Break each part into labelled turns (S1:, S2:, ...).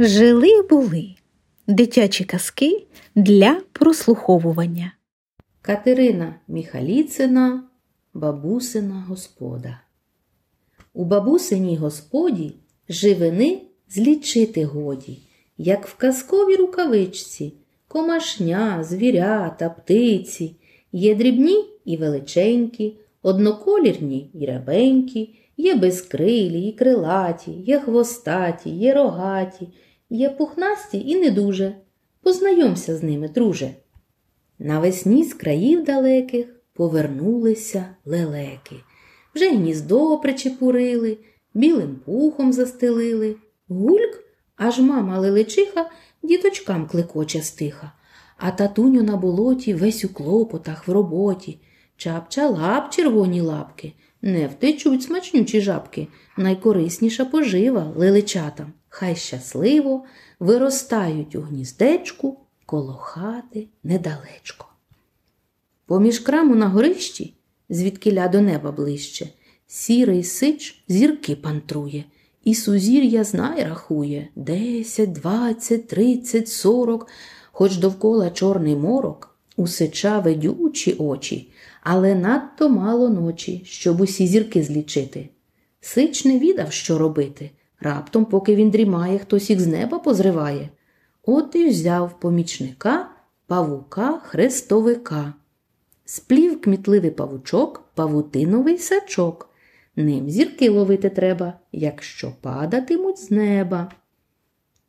S1: Жили були дитячі казки для прослуховування.
S2: Катерина Міхаліцина, бабусина господа. У бабусиній господі живини злічити годі, як в казковій рукавичці, комашня, звірята, птиці, є дрібні і величенькі, одноколірні і рябенькі, є безкрилі і крилаті, є хвостаті, є рогаті, є пухнасті і не дуже. Познайомся з ними, друже. Навесні з країв далеких повернулися лелеки. Вже гніздо причепурили, білим пухом застелили. Гульк, аж мама лелечиха діточкам клекоче стиха, а татуню на болоті весь у клопотах в роботі. Чапча лап червоні лапки, не втечуть смачнючі жабки, найкорисніша пожива лелечатам. Хай щасливо виростають у гніздечку коло хати недалечко. Поміж краму на горищі, звідкиля до неба ближче, сірий сич зірки пантрує, і сузір'я знай рахує десять, двадцять, тридцять, сорок, хоч довкола чорний морок, у сича ведючі очі, але надто мало ночі, щоб усі зірки злічити. Сич не відав, що робити. Раптом, поки він дрімає, хтось їх з неба позриває. От і взяв помічника павука хрестовика. Сплів кмітливий павучок, павутиновий сачок. Ним зірки ловити треба, якщо падатимуть з неба.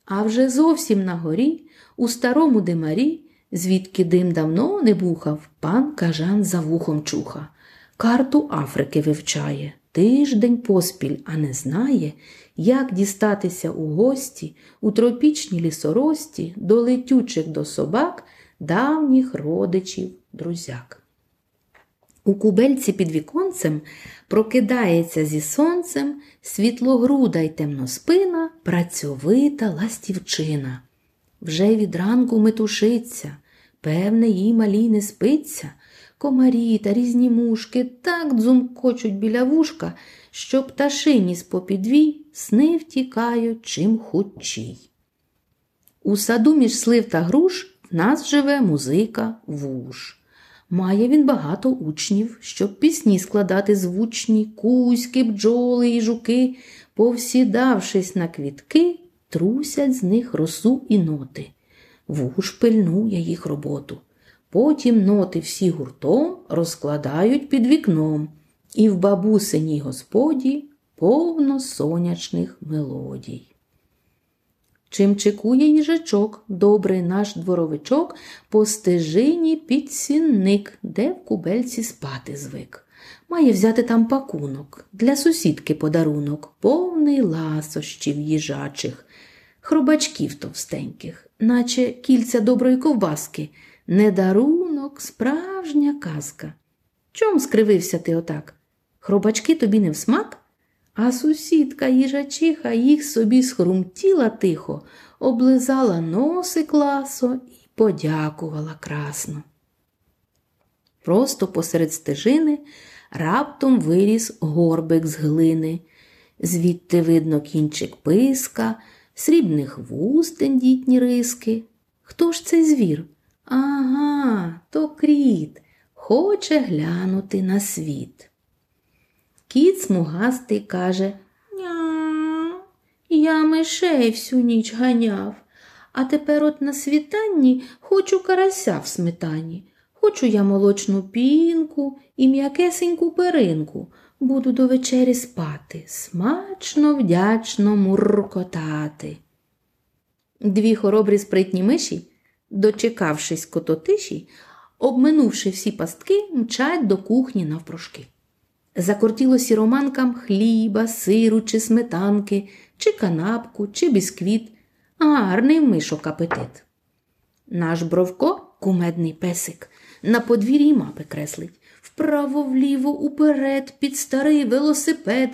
S2: А вже зовсім на горі, у старому димарі, звідки дим давно не бухав, пан кажан за вухом чуха. Карту Африки вивчає, тиждень поспіль, а не знає, як дістатися у гості у тропічній лісорості до летючих до собак давніх родичів друзяк. У кубельці під віконцем прокидається зі сонцем світлогруда й темноспина, працьовита ластівчина. Вже від ранку метушиться, певне, їй малій не спиться. Комарі та різні мушки так дзумкочуть біля вушка, що пташині з попідвій сни втікають чим худчій. У саду між слив та груш в нас живе музика вуш. Має він багато учнів, щоб пісні складати звучні, кузьки, бджоли і жуки, повсідавшись на квітки, трусять з них росу і ноти. Вуш пильнує їх роботу. Потім ноти всі гуртом розкладають під вікном, і в бабусиній господі повно сонячних мелодій. Чим чекує їжачок, добрий наш дворовичок, по стежині підсінник, де в кубельці спати звик. Має взяти там пакунок, для сусідки подарунок, повний ласощів їжачих, хробачків товстеньких, наче кільця доброї ковбаски, не дарунок, справжня казка. Чом скривився ти отак? Хробачки тобі не в смак? А сусідка їжачиха їх собі схрумтіла тихо, облизала носик ласо і подякувала красно. Просто посеред стежини раптом виріс горбик з глини. Звідти видно кінчик писка, срібних вуст тендітні риски. Хто ж цей звір? Ага, то кріт, хоче глянути на світ. Кіт смугастий каже Ня, я мишей всю ніч ганяв, а тепер от на світанні хочу карася в сметані. Хочу я молочну пінку і м'якесеньку перинку. Буду до вечері спати, смачно, вдячно муркотати. Дві хоробрі спритні миші, дочекавшись кототиші, обминувши всі пастки, мчать до кухні навпрошки. Закортіло сіроманкам хліба, сиру чи сметанки, чи канапку, чи бісквіт, гарний мишок апетит. Наш бровко, кумедний песик, на подвір'ї мапи креслить вправо вліво, уперед, під старий велосипед.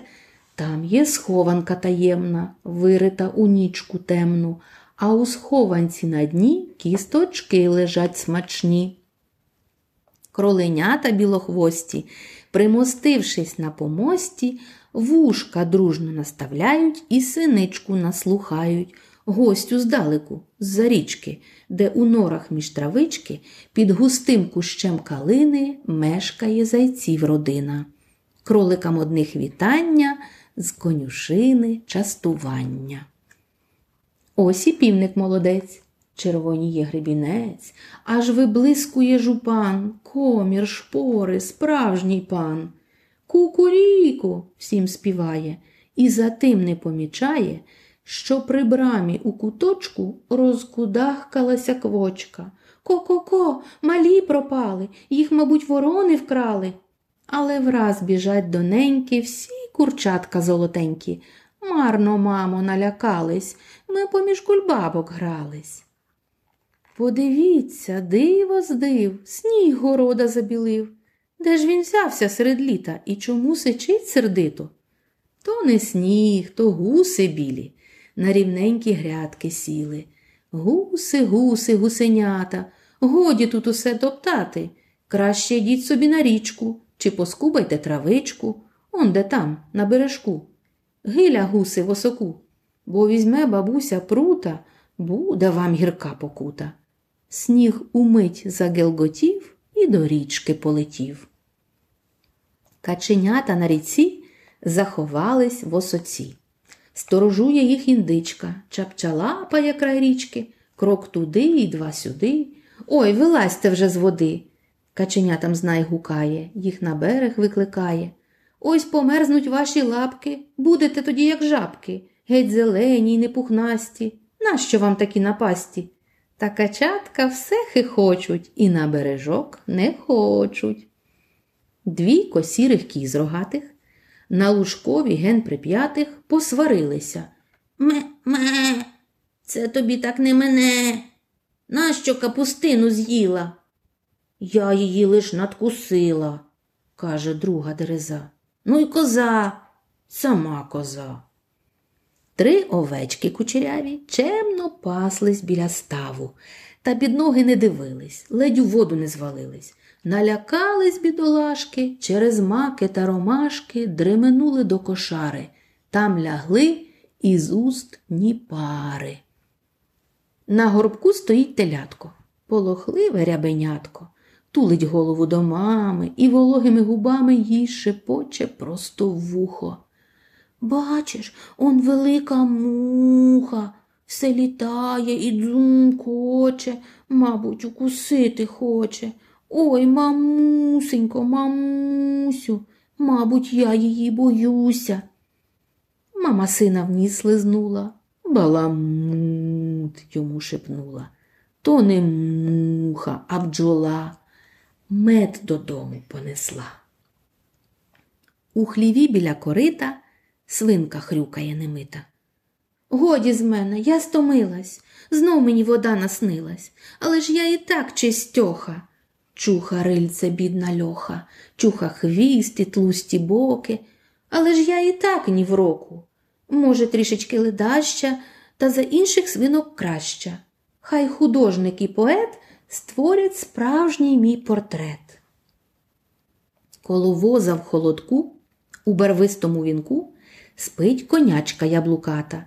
S2: Там є схованка таємна, вирита у нічку темну, а у схованці на дні кісточки лежать смачні. Кроленята білохвості примостившись на помості, вушка дружно наставляють і синичку наслухають. гостю здалеку, з-за річки, де у норах між травички під густим кущем калини мешкає зайців родина. Кроликам одних вітання, з конюшини частування. Ось і півник молодець, червоніє гребінець, аж виблискує жупан, комір, шпори, справжній пан. Кукуріку всім співає, і за тим не помічає, що при брамі у куточку розкудахкалася квочка. Ко-ко-ко, малі пропали, їх, мабуть, ворони вкрали. Але враз біжать до неньки всі курчатка золотенькі. Марно, мамо, налякались, ми поміж кульбабок грались. Подивіться, диво здив, сніг города забілив. Де ж він взявся серед літа і чому сичить сердито? То не сніг, то гуси білі, на рівненькі грядки сіли. Гуси, гуси, гусенята, годі тут усе топтати. Краще йдіть собі на річку чи поскубайте травичку, он де там, на бережку. Гиля гуси в осоку, бо візьме бабуся прута, буде вам гірка покута. Сніг умить загелготів і до річки полетів. Каченята на ріці заховались в осоці. Сторожує їх індичка, чапчалапає край річки, крок туди і два сюди. Ой, вилазьте вже з води. Каченятам знай гукає, їх на берег викликає. Ось померзнуть ваші лапки, будете тоді, як жабки, геть зелені й непухнасті. Нащо вам такі напасті? Та качатка все хихочуть і на бережок не хочуть. Двійко сірих кіз рогатих на лужкові ген прип'ятих посварилися. Ме-ме, це тобі так не мене. Нащо капустину з'їла? Я її лиш надкусила, каже друга дереза. Ну й коза, сама коза. Три овечки кучеряві чемно паслись біля ставу, та під ноги не дивились, ледь у воду не звалились. Налякались бідолашки, через маки та ромашки дременули до кошари, там лягли із уст ні пари. На горбку стоїть телятко, полохливе рябенятко, тулить голову до мами і вологими губами їй шепоче просто в вухо. Бачиш, он велика муха, все літає і дзумкоче, мабуть, укусити хоче. Ой, мамусенько, мамусю, мабуть, я її боюся. Мама сина вніс слизнула, баламут йому шепнула. То не муха, а бджола. Мед додому понесла. У хліві біля корита свинка хрюкає немита. Годі з мене, я стомилась, знов мені вода наснилась, але ж я і так чистьоха. Чуха рильце, бідна льоха, чуха хвіст і тлусті боки, але ж я і так ні в року. Може, трішечки ледаща, та за інших свинок краща. Хай художник і поет створять справжній мій портрет. Коло воза в холодку, у барвистому вінку, спить конячка яблуката,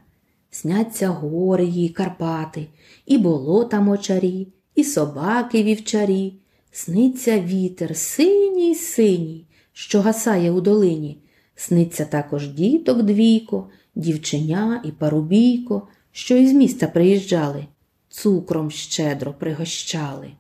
S2: сняться гори їй Карпати, і болота мочарі, і собаки вівчарі. Сниться вітер синій синій, що гасає у долині. Сниться також діток двійко, дівченя і парубійко, що із міста приїжджали, цукром щедро пригощали.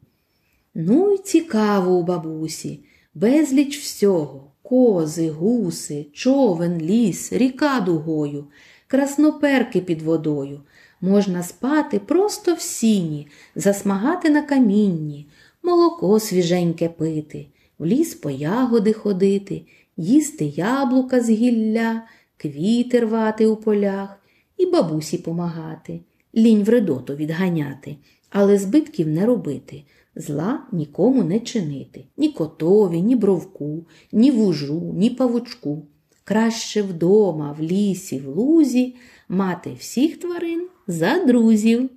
S2: Ну й цікаво у бабусі, безліч всього кози, гуси, човен, ліс, ріка дугою, красноперки під водою. Можна спати просто в сіні, засмагати на камінні молоко свіженьке пити, в ліс по ягоди ходити, їсти яблука з гілля, квіти рвати у полях і бабусі помагати, лінь вредоту відганяти, але збитків не робити, зла нікому не чинити, ні котові, ні бровку, ні вужу, ні павучку. Краще вдома, в лісі, в лузі мати всіх тварин за друзів.